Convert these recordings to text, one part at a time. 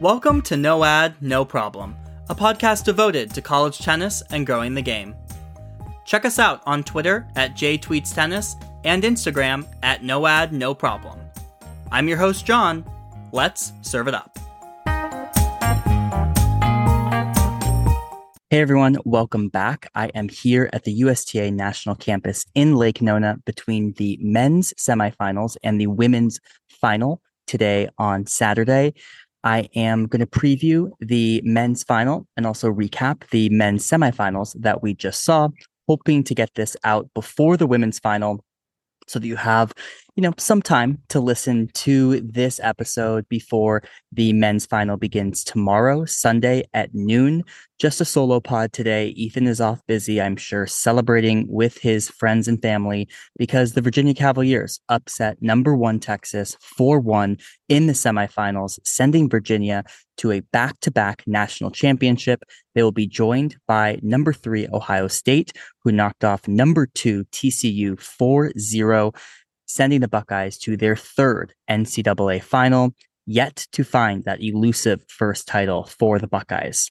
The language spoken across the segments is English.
Welcome to No Ad, No Problem, a podcast devoted to college tennis and growing the game. Check us out on Twitter at JTweetsTennis and Instagram at No Ad, No Problem. I'm your host, John. Let's serve it up. Hey everyone, welcome back. I am here at the USTA National Campus in Lake Nona between the men's semifinals and the women's final today on Saturday. I am going to preview the men's final and also recap the men's semifinals that we just saw, hoping to get this out before the women's final so that you have, you know, some time to listen to this episode before the men's final begins tomorrow, Sunday at noon. Just a solo pod today. Ethan is off busy, I'm sure, celebrating with his friends and family because the Virginia Cavaliers upset number one Texas 4 1 in the semifinals, sending Virginia to a back to back national championship. They will be joined by number three Ohio State, who knocked off number two TCU 4 0, sending the Buckeyes to their third NCAA final, yet to find that elusive first title for the Buckeyes.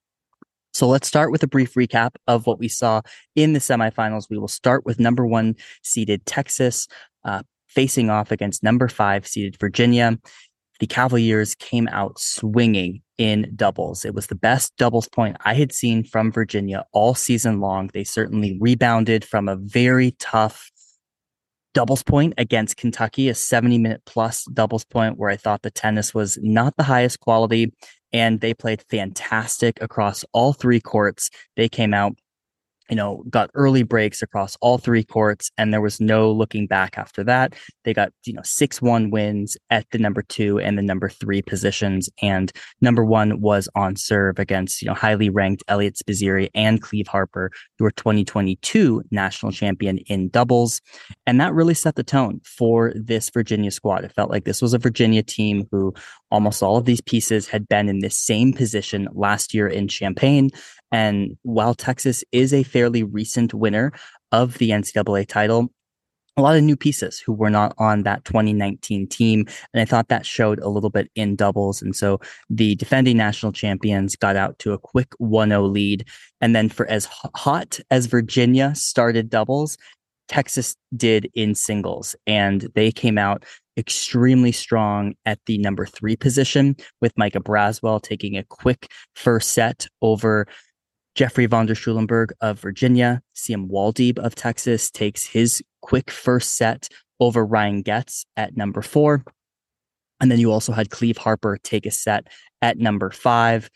So let's start with a brief recap of what we saw in the semifinals. We will start with number one seeded Texas uh, facing off against number five seeded Virginia. The Cavaliers came out swinging in doubles. It was the best doubles point I had seen from Virginia all season long. They certainly rebounded from a very tough doubles point against Kentucky, a 70 minute plus doubles point where I thought the tennis was not the highest quality and they played fantastic across all three courts. They came out you know, got early breaks across all three courts, and there was no looking back after that. They got, you know, 6 1 wins at the number two and the number three positions. And number one was on serve against, you know, highly ranked Eliot Spizzirri and Cleeve Harper, who were 2022 national champion in doubles. And that really set the tone for this Virginia squad. It felt like this was a Virginia team who almost all of these pieces had been in this same position last year in Champaign. And while Texas is a fairly recent winner of the NCAA title, a lot of new pieces who were not on that 2019 team. And I thought that showed a little bit in doubles. And so the defending national champions got out to a quick 1 0 lead. And then for as hot as Virginia started doubles, Texas did in singles. And they came out extremely strong at the number three position with Micah Braswell taking a quick first set over Jeffrey von der Schulenburg of Virginia, Siem Woldeab of Texas takes his quick first set over Ryan Goetz at number four. And then you also had Cleeve Harper take a set at number five.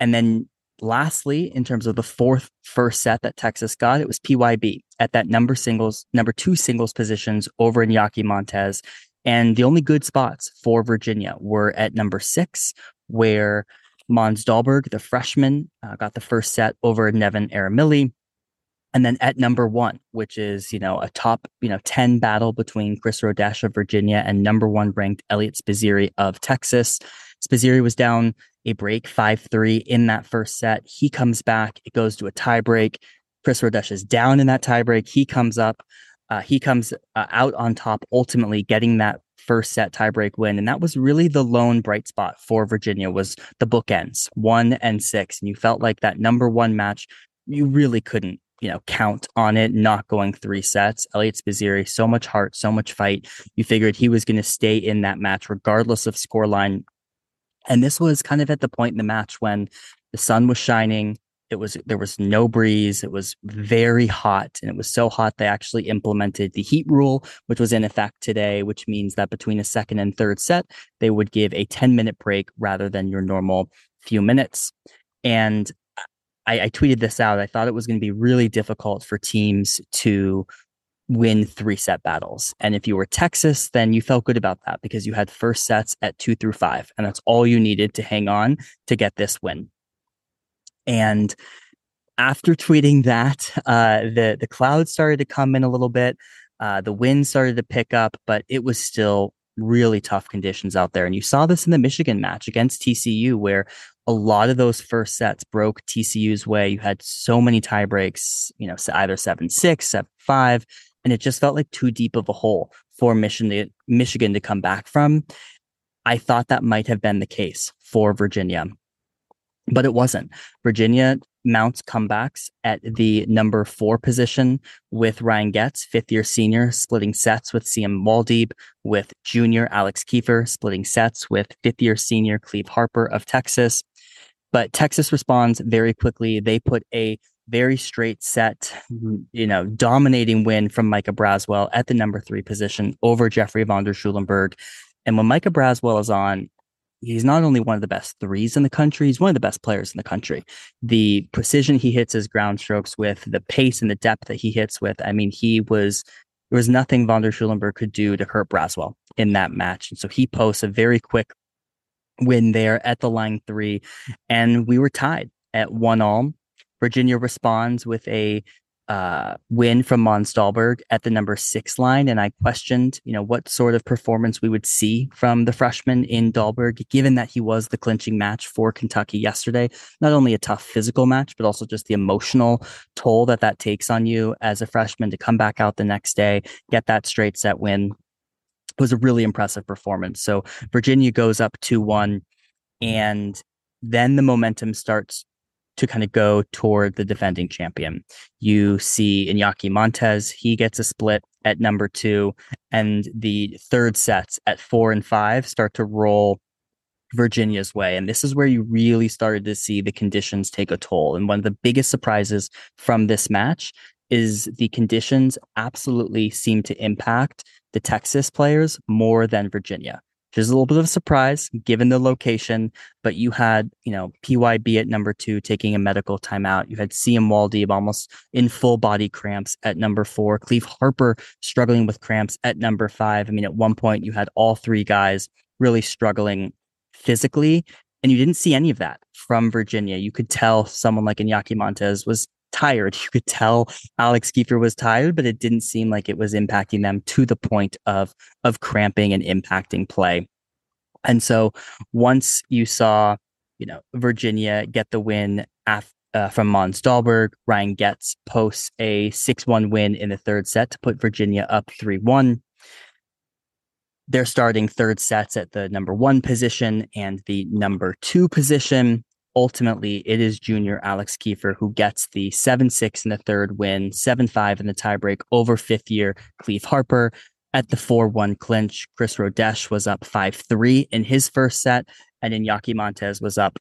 And then lastly, in terms of the fourth first set that Texas got, it was PYB at that number singles, number two singles positions over Iñaki Montes. And the only good spots for Virginia were at number six, where Måns Dahlberg, the freshman, uh, got the first set over Nevin Arimilli. And then at number one, which is, you know, a top, you know, 10 battle between Chris Rodesch of Virginia and number one ranked Eliot Spizzirri of Texas. Spizzirri was down a break 5-3 in that first set. He comes back. It goes to a tie break. Chris Rodesch is down in that tie break. He comes up. Uh, he comes uh, out on top, ultimately getting that first set tiebreak win. And that was really the lone bright spot for Virginia was the bookends, one and six. And you felt like that number one match, you really couldn't, you know, count on it not going three sets. Eliot Spizzirri, so much heart, so much fight. You figured he was going to stay in that match regardless of scoreline. And this was kind of at the point in the match when the sun was shining. It was there was no breeze. It was very hot, and it was so hot they actually implemented the heat rule, which was in effect today, which means that between a second and third set, they would give a 10 minute break rather than your normal few minutes. And I, I tweeted this out. I thought it was going to be really difficult for teams to win three set battles. And if you were Texas, then you felt good about that because you had first sets at two through five, and that's all you needed to hang on to get this win. And after tweeting that, uh, the the clouds started to come in a little bit. Uh, the wind started to pick up, but it was still really tough conditions out there. And you saw this in the Michigan match against TCU, where a lot of those first sets broke TCU's way. You had so many tie breaks, you know, either 7 6, 7 5, and it just felt like too deep of a hole for Michigan, Michigan to come back from. I thought that might have been the case for Virginia, but it wasn't. Virginia mounts comebacks at the number four position with Ryan Goetz, fifth year senior, splitting sets with Siem Woldeab, with junior Alex Kiefer, splitting sets with fifth year senior Cleeve Harper of Texas. But Texas responds very quickly. They put a very straight set, you know, dominating win from Micah Braswell at the number three position over Jeffrey von der Schulenburg. And when Micah Braswell is on, he's not only one of the best threes in the country, he's one of the best players in the country. The precision he hits his ground strokes with, the pace and the depth that he hits with. I mean, he was there was nothing von der Schulenburg could do to hurt Braswell in that match. And so he posts a very quick win there at the line three. And we were tied at one all. Virginia responds with a uh, win from Måns Dahlberg at the number six line. And I questioned, you know, what sort of performance we would see from the freshman in Dahlberg, given that he was the clinching match for Kentucky yesterday. Not only a tough physical match, but also just the emotional toll that that takes on you as a freshman to come back out the next day, get that straight set win. It was a really impressive performance. So Virginia goes up 2 1, and then the momentum starts to kind of go toward the defending champion. You see Iñaki Montes, he gets a split at number two, and the third sets at four and five start to roll Virginia's way. And this is where you really started to see the conditions take a toll. And one of the biggest surprises from this match is the conditions absolutely seem to impact the Texas players more than Virginia is a little bit of a surprise given the location. But you had, you know, PYB at number two taking a medical timeout. You had Siem Woldeab almost in full body cramps at number four. Cleeve Harper struggling with cramps at number five. I mean, at one point you had all three guys really struggling physically. And you didn't see any of that from Virginia. You could tell someone like Iñaki Montes was tired. You could tell Alex Kiefer was tired, but it didn't seem like it was impacting them to the point of of cramping and impacting play. And so once you saw, you know, Virginia get the win af- uh, from Måns Dahlberg, Ryan Goetz posts a 6-1 win in the third set to put Virginia up 3-1. They're starting third sets at the number one position and the number two position ultimately it is junior Alex Kiefer who gets the 7 6 in the third win, 7 5 in the tiebreak over fifth year Cleeve Harper. At the 4 1 clinch, Chris Rodesch was up 5 3 in his first set, and Iñaki Montes was up,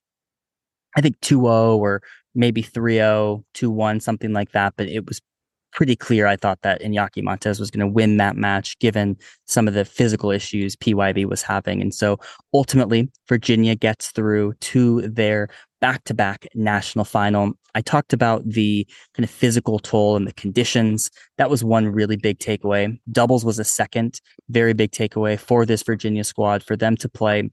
I think 2 0 or maybe 3 0, 2 1, something like that. But it was pretty clear, I thought, that Iñaki Montes was going to win that match given some of the physical issues PYB was having. And so ultimately, Virginia gets through to their back to back national final. I talked about the kind of physical toll and the conditions. That was one really big takeaway. Doubles was a second very big takeaway for this Virginia squad for them to play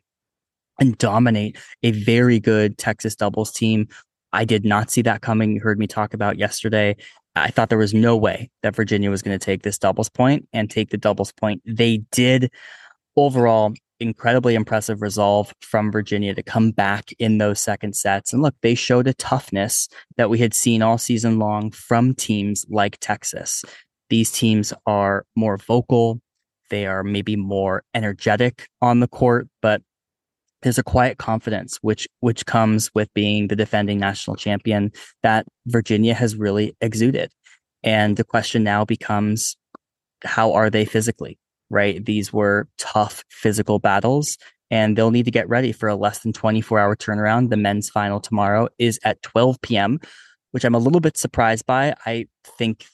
and dominate a very good Texas doubles team. I did not see that coming. You heard me talk about yesterday I thought there was no way that Virginia was going to take this doubles point and take the doubles point. They did overall incredibly impressive resolve from Virginia to come back in those second sets. And look, they showed a toughness that we had seen all season long from teams like Texas. These teams are more vocal, they are maybe more energetic on the court, but there's a quiet confidence which which comes with being the defending national champion that Virginia has really exuded. And the question now becomes how are they physically? Right? These were tough physical battles and they'll need to get ready for a less than 24 hour turnaround. The men's final tomorrow is at 12 p.m., which I'm a little bit surprised by. I think,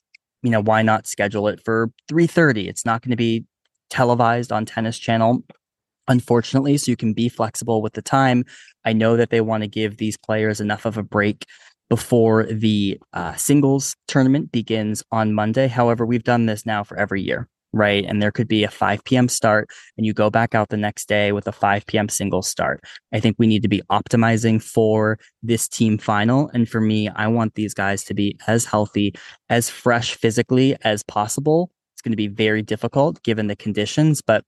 you know, why not schedule it for 3:30? It's not going to be televised on Tennis Channel unfortunately, so you can be flexible with the time. I know that they want to give these players enough of a break before the uh, singles tournament begins on Monday. However, we've done this now for every year, right? And there could be a 5 p.m. start and you go back out the next day with a 5 p.m. singles start. I think we need to be optimizing for this team final. And for me, I want these guys to be as healthy, as fresh physically as possible. It's going to be very difficult given the conditions, but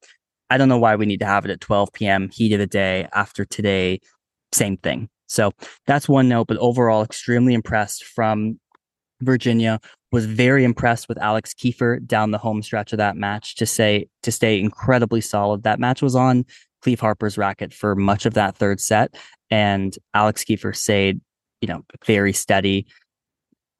I don't know why we need to have it at 12 p.m. heat of the day after today. Same thing. So that's one note, but overall, extremely impressed from Virginia. Was very impressed with Alex Kiefer down the home stretch of that match to say to stay incredibly solid. That match was on Cleeve Harper's racket for much of that third set. And Alex Kiefer stayed, you know, very steady.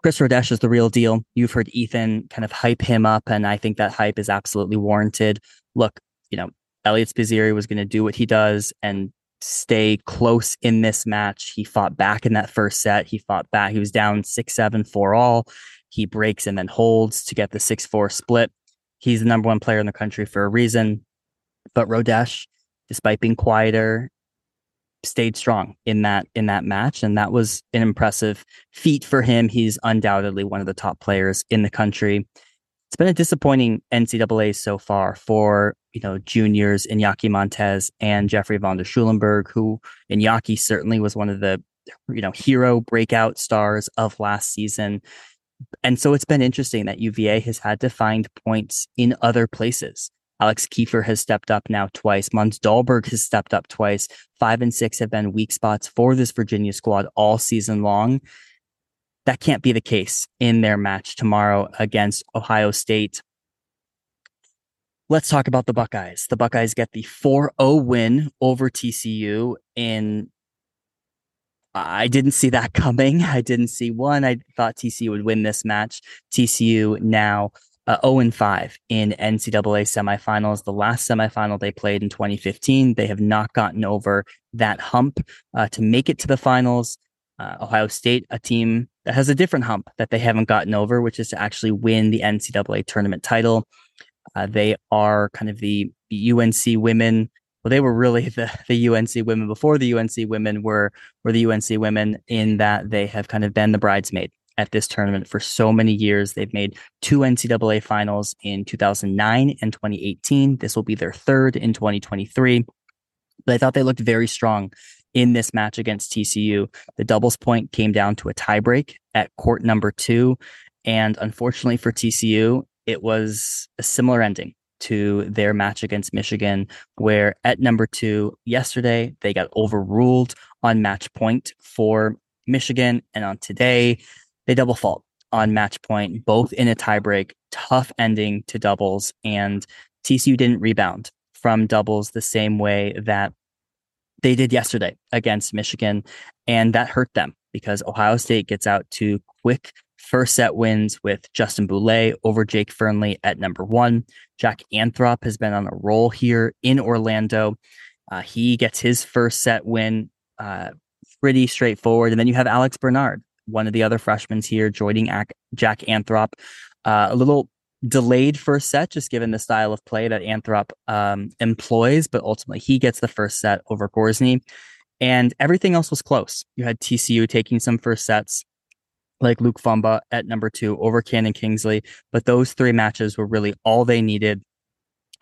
Chris Rodesch is the real deal. You've heard Ethan kind of hype him up, and I think that hype is absolutely warranted. Look, you know, Eliot Spizzirri was going to do what he does and stay close in this match. He fought back in that first set. He fought back. He was down six, seven, four all. He breaks and then holds to get the six, four split. He's the number one player in the country for a reason. But Rodesch, despite being quieter, stayed strong in that in that match, and that was an impressive feat for him. He's undoubtedly one of the top players in the country. It's been a disappointing NCAA so far for you know juniors Iñaki Montes and Jeffrey von der Schulenburg, who Iñaki certainly was one of the you know hero breakout stars of last season. And so it's been interesting that UVA has had to find points in other places. Alex Kiefer has stepped up now twice. Måns Dahlberg has stepped up twice. Five and six have been weak spots for this Virginia squad all season long. That can't be the case in their match tomorrow against Ohio State. Let's talk about the Buckeyes. The Buckeyes get the 4 0 win over TCU in I didn't see that coming. I didn't see one. I thought TCU would win this match. TCU now uh, 0 and 5 in NCAA semifinals. The last semifinal they played in 2015, they have not gotten over that hump uh, to make it to the finals. Uh, Ohio State, a team that has a different hump that they haven't gotten over, which is to actually win the NCAA tournament title. Uh, they are kind of the UNC women. Well, they were really the, the UNC women before the UNC women were were the UNC women in that they have kind of been the bridesmaid at this tournament for so many years. They've made two NCAA finals in 2009 and 2018. This will be their third in 2023. But I thought they looked very strong in this match against TCU. The doubles point came down to a tiebreak at court number two. And unfortunately for TCU, it was a similar ending to their match against Michigan, where at number two yesterday, they got overruled on match point for Michigan. And on today, they double fault on match point, both in a tiebreak, tough ending to doubles. And TCU didn't rebound from doubles the same way that they did yesterday against Michigan. And that hurt them because Ohio State gets out to quick first set wins with Justin Boulais over Jake Fearnley at number one. Jack Anthrop has been on a roll here in Orlando. Uh, he gets his first set win uh, pretty straightforward. And then you have Alex Bernard one of the other freshmen here, joining Jack Anthrop. Uh, a little delayed first set, just given the style of play that Anthrop um, employs, but ultimately he gets the first set over Gorzny. And everything else was close. You had TCU taking some first sets, like Luc Fomba at number two over Cannon Kingsley, but those three matches were really all they needed.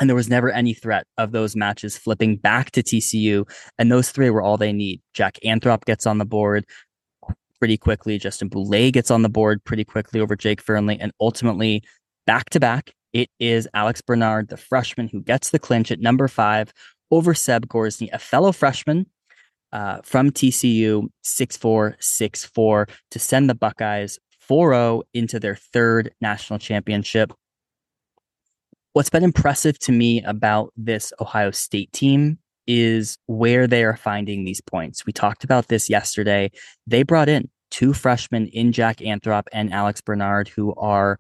And there was never any threat of those matches flipping back to TCU. And those three were all they need. Jack Anthrop gets on the board pretty quickly. Justin Boulais gets on the board pretty quickly over Jake Fearnley. And ultimately, back to back, it is Alex Bernard, the freshman, who gets the clinch at number five over Seb Gorzny, a fellow freshman uh, from TCU, 6'4, 6'4, to send the Buckeyes 4 0 into their third national championship. What's been impressive to me about this Ohio State team is where they are finding these points. We talked about this yesterday. They brought in two freshmen in Jack Anthrop and Alex Bernard who are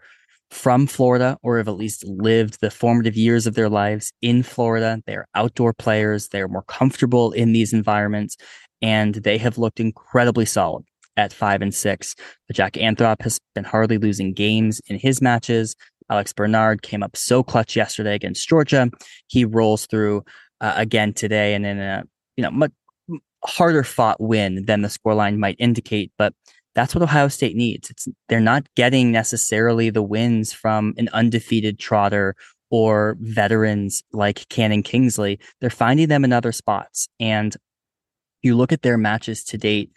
from Florida or have at least lived the formative years of their lives in Florida. They're outdoor players, they're more comfortable in these environments, and they have looked incredibly solid at five and six. But Jack Anthrop has been hardly losing games in his matches. Alex Bernard came up so clutch yesterday against Georgia. He rolls through uh, again today and in a you know much harder fought win than the scoreline might indicate. But that's what Ohio State needs. It's they're not getting necessarily the wins from an undefeated trotter or veterans like Cannon Kingsley. They're finding them in other spots. And you look at their matches to date,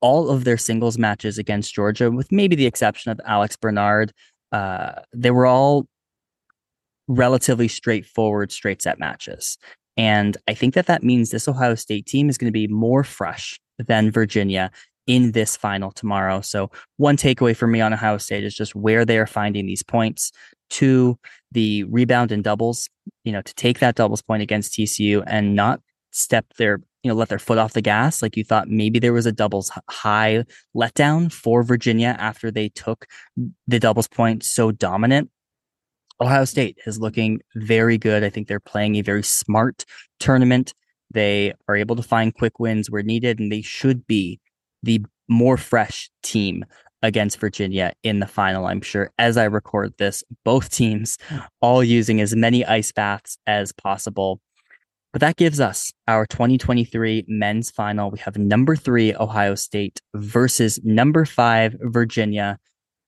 all of their singles matches against Georgia, with maybe the exception of Alex Bernard, uh, they were all relatively straightforward straight set matches. And I think that that means this Ohio State team is going to be more fresh than Virginia in this final tomorrow. So, one takeaway for me on Ohio State is just where they are finding these points. to the rebound and doubles, you know, to take that doubles point against TCU and not step their, you know, let their foot off the gas. Like you thought maybe there was a doubles high letdown for Virginia after they took the doubles point so dominant. Ohio State is looking very good. I think they're playing a very smart tournament. They are able to find quick wins where needed, and they should be the more fresh team against Virginia in the final, I'm sure. As I record this, both teams all using as many ice baths as possible. But that gives us our 2023 men's final. We have number three, Ohio State versus number five, Virginia.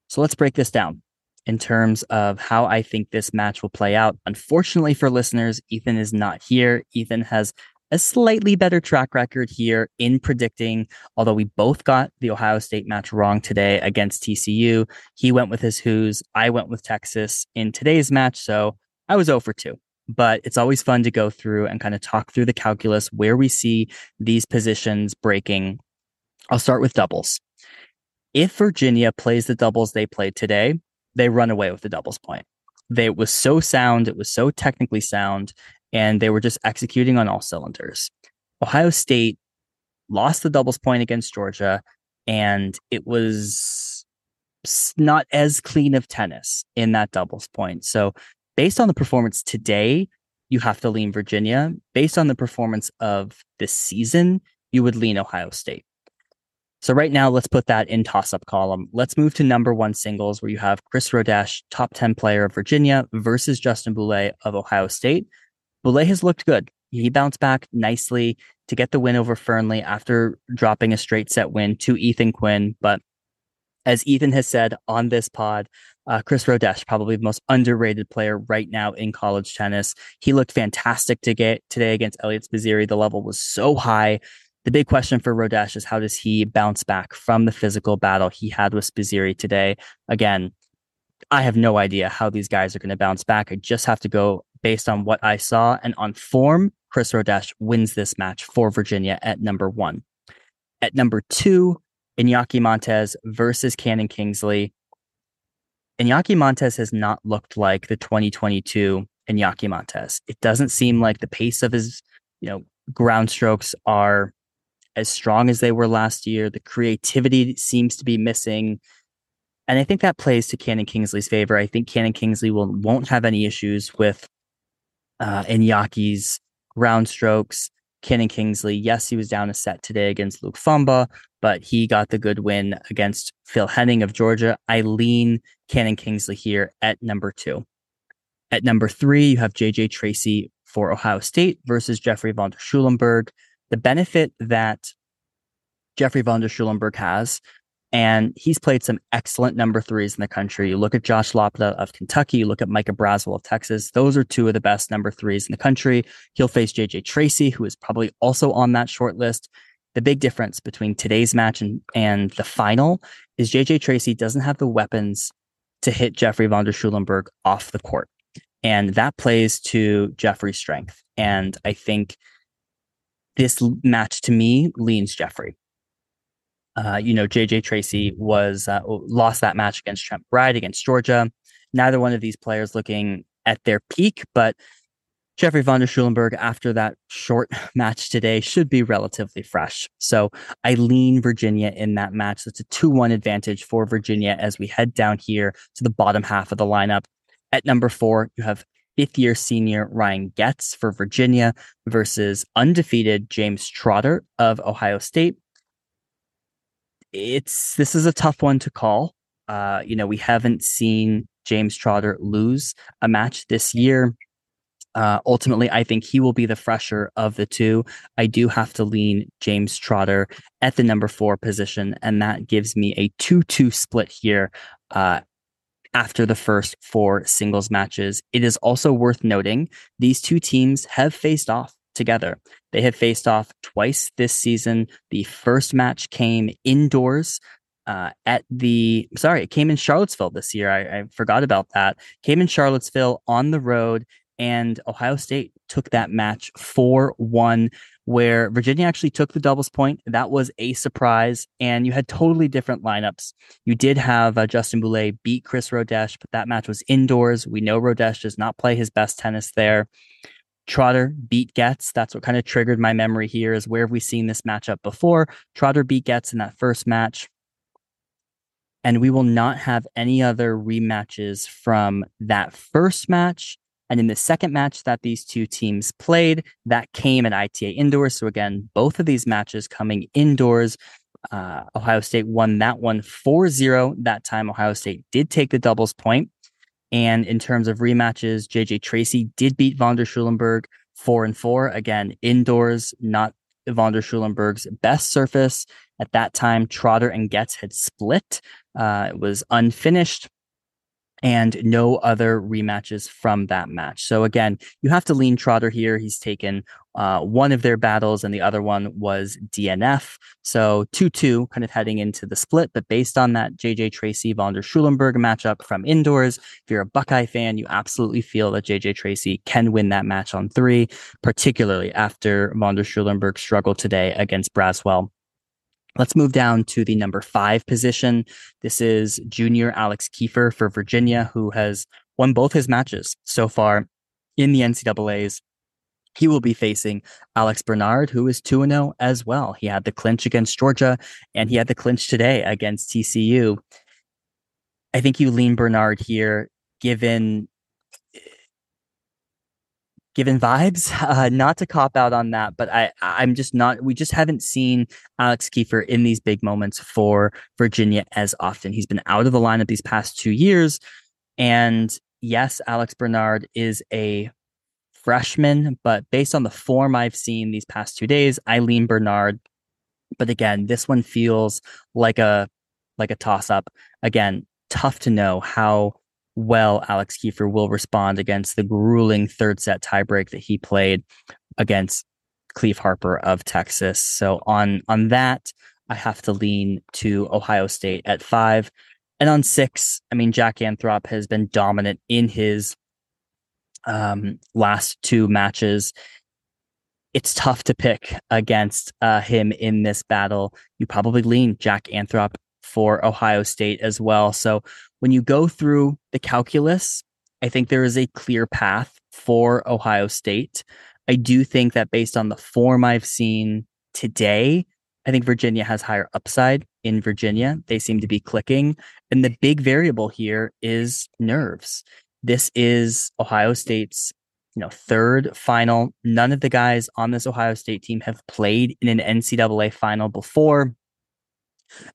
So let's break this down in terms of how I think this match will play out. Unfortunately for listeners, Ethan is not here. Ethan has a slightly better track record here in predicting, although we both got the Ohio State match wrong today against TCU. He went with his Hoos. I went with Texas in today's match. So I was 0 for 2. But it's always fun to go through and kind of talk through the calculus where we see these positions breaking. I'll start with doubles. If Virginia plays the doubles they played today, they run away with the doubles point. They it was so sound, it was so technically sound, and they were just executing on all cylinders. Ohio State lost the doubles point against Georgia, and it was not as clean of tennis in that doubles point. So, based on the performance today, you have to lean Virginia. Based on the performance of this season, you would lean Ohio State. So right now, let's put that in toss-up column. Let's move to number one singles, where you have Chris Rodesch, top 10 player of Virginia, versus Justin Boulais of Ohio State. Boulais has looked good. He bounced back nicely to get the win over Fearnley after dropping a straight set win to Ethan Quinn. But as Ethan has said on this pod, uh, Chris Rodesch, probably the most underrated player right now in college tennis. He looked fantastic to get today against Eliot Spizzirri. The level was so high. The big question for Rodesch is how does he bounce back from the physical battle he had with Spizzirri today? Again, I have no idea how these guys are going to bounce back. I just have to go based on what I saw and on form, Chris Rodesch wins this match for Virginia at number one. At number two, Iñaki Montes versus Cannon Kingsley. Iñaki Montes has not looked like the 2022 Iñaki Montes. It doesn't seem like the pace of his, you know, ground strokes are as strong as they were last year. The creativity seems to be missing. And I think that plays to Cannon Kingsley's favor. I think Cannon Kingsley will won't have any issues with uh, Iñaki's ground strokes. Cannon Kingsley, yes, he was down a set today against Luc Fomba, but he got the good win against Phil Henning of Georgia. I lean Cannon Kingsley here at number two. At number three, you have JJ Tracy for Ohio State versus Jeffrey von der Schulenburg. The benefit that Jeffrey von der Schulenburg has and he's played some excellent number threes in the country. You look at Josh Lopta of Kentucky, you look at Micah Braswell of Texas. Those are two of the best number threes in the country. He'll face JJ Tracy, who is probably also on that short list. The big difference between today's match and, and the final is JJ Tracy doesn't have the weapons to hit Jeffrey von der Schulenburg off the court. And that plays to Jeffrey's strength. And I think this match to me leans Jeffrey. Uh, you know, JJ Tracy was uh, lost that match against Trent Bryde against Georgia. Neither one of these players looking at their peak, but Jeffrey von der Schulenburg, after that short match today, should be relatively fresh. So I lean Virginia in that match. That's a 2 1 advantage for Virginia as we head down here to the bottom half of the lineup. At number four, you have fifth year senior Ryan Goetz for Virginia versus undefeated James Trotter of Ohio State it's this is a tough one to call. Uh, you know, we haven't seen James Trotter lose a match this year. Uh, ultimately, I think he will be the fresher of the two. I do have to lean James Trotter at the number four position, and that gives me a 2 2 split here uh, after the first four singles matches. It is also worth noting these two teams have faced off together. They have faced off twice this season. The first match came indoors uh, at the sorry, it came in Charlottesville this year. I, I, forgot about that. Came in Charlottesville on the road, and Ohio State took that match 4 1. where Virginia actually took the doubles point. That was a surprise. And you had totally different lineups. You did have uh, Justin Boulais beat Chris Rodesch, but that match was indoors. We know Rodesch does not play his best tennis there. Trotter beat Goetz. That's what kind of triggered my memory here is where have we seen this matchup before? Trotter beat Goetz in that first match. And we will not have any other rematches from that first match. And in the second match that these two teams played, that came at ITA indoors. So again, both of these matches coming indoors. Uh, Ohio State won that one 4 0. That time, Ohio State did take the doubles point. And in terms of rematches, JJ Tracy did beat von der Schulenburg four and four. Again, indoors, not von der Schulenburg's best surface. At that time, Trotter and Goetz had split. Uh, it was unfinished and no other rematches from that match. So again, you have to lean Trotter here. He's taken uh, one of their battles, and the other one was DNF. So 2 2 kind of heading into the split. But based on that JJ Tracy von der Schulenburg matchup from indoors, if you're a Buckeye fan, you absolutely feel that JJ Tracy can win that match on three, particularly after von der Schulenburg struggled today against Braswell. Let's move down to the number five position. This is junior Alex Kiefer for Virginia, who has won both his matches so far in the NCAAs. He will be facing Alex Bernard, who is 2 0 as well. He had the clinch against Georgia and he had the clinch today against TCU. I think you lean Bernard here, given given vibes. Uh, not to cop out on that, but I I'm just not. We just haven't seen Alex Kiefer in these big moments for Virginia as often. He's been out of the lineup these past two years, and yes, Alex Bernard is a freshman, but based on the form I've seen these past two days, Eileen Bernard. But again, this one feels like a like a toss up. Again, tough to know how well Alex Kiefer will respond against the grueling third set tiebreak that he played against Cleeve Harper of Texas. So on on that, I have to lean to Ohio State at five. And on six, I mean, Jack Anthrop has been dominant in his um, last two matches. It's tough to pick against uh, him in this battle. You probably lean Jack Anthrop for Ohio State as well. So when you go through the calculus, I think there is a clear path for Ohio State. I do think that based on the form I've seen today, I think Virginia has higher upside in Virginia. They seem to be clicking. And the big variable here is nerves. This is Ohio State's you know, third final. None of the guys on this Ohio State team have played in an NCAA final before.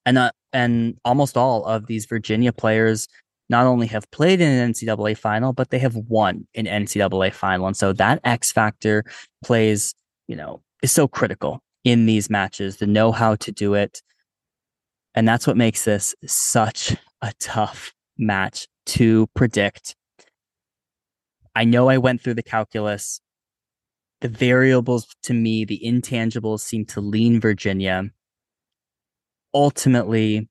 And uh, and almost all of these Virginia players not only have played in an NCAA final, but they have won an NCAA final. And so that X factor plays, you know, is so critical in these matches, the know how to do it. And that's what makes this such a tough match to predict. I know I went through the calculus. The variables to me, the intangibles seem to lean Virginia ultimately,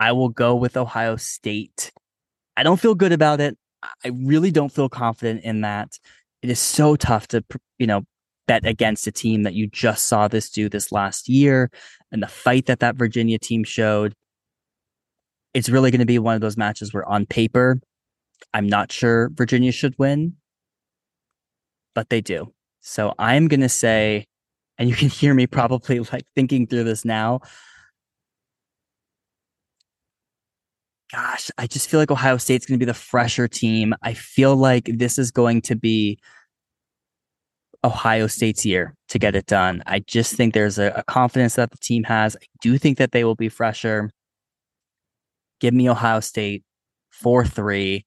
I will go with Ohio State. I don't feel good about it. I really don't feel confident in that. It is so tough to, you know, bet against a team that you just saw this do this last year and the fight that that Virginia team showed. It's really going to be one of those matches where on paper, I'm not sure Virginia should win, but they do. So I'm going to say and you can hear me probably like thinking through this now. Gosh, I just feel like Ohio State's going to be the fresher team. I feel like this is going to be Ohio State's year to get it done. I just think there's a, a confidence that the team has. I do think that they will be fresher. Give me Ohio State 4 3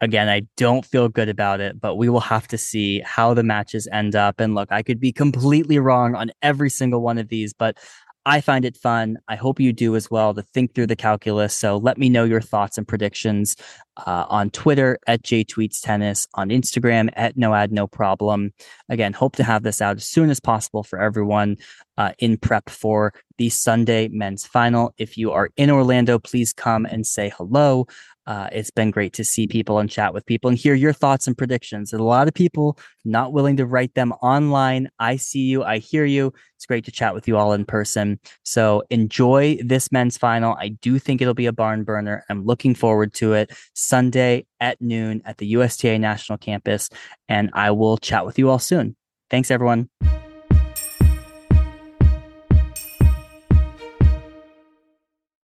again, I don't feel good about it, but we will have to see how the matches end up. And look, I could be completely wrong on every single one of these, but I find it fun. I hope you do as well to think through the calculus. So let me know your thoughts and predictions uh, on Twitter at jtweetstennis, on Instagram at no ad no problem. Again, hope to have this out as soon as possible for everyone. Uh, in prep for the Sunday men's final. If you are in Orlando, please come and say hello. Uh, it's been great to see people and chat with people and hear your thoughts and predictions. A lot of people not willing to write them online. I see you, I hear you. It's great to chat with you all in person. So enjoy this men's final. I do think it'll be a barn burner. I'm looking forward to it Sunday at noon at the USTA National Campus. And I will chat with you all soon. Thanks, everyone.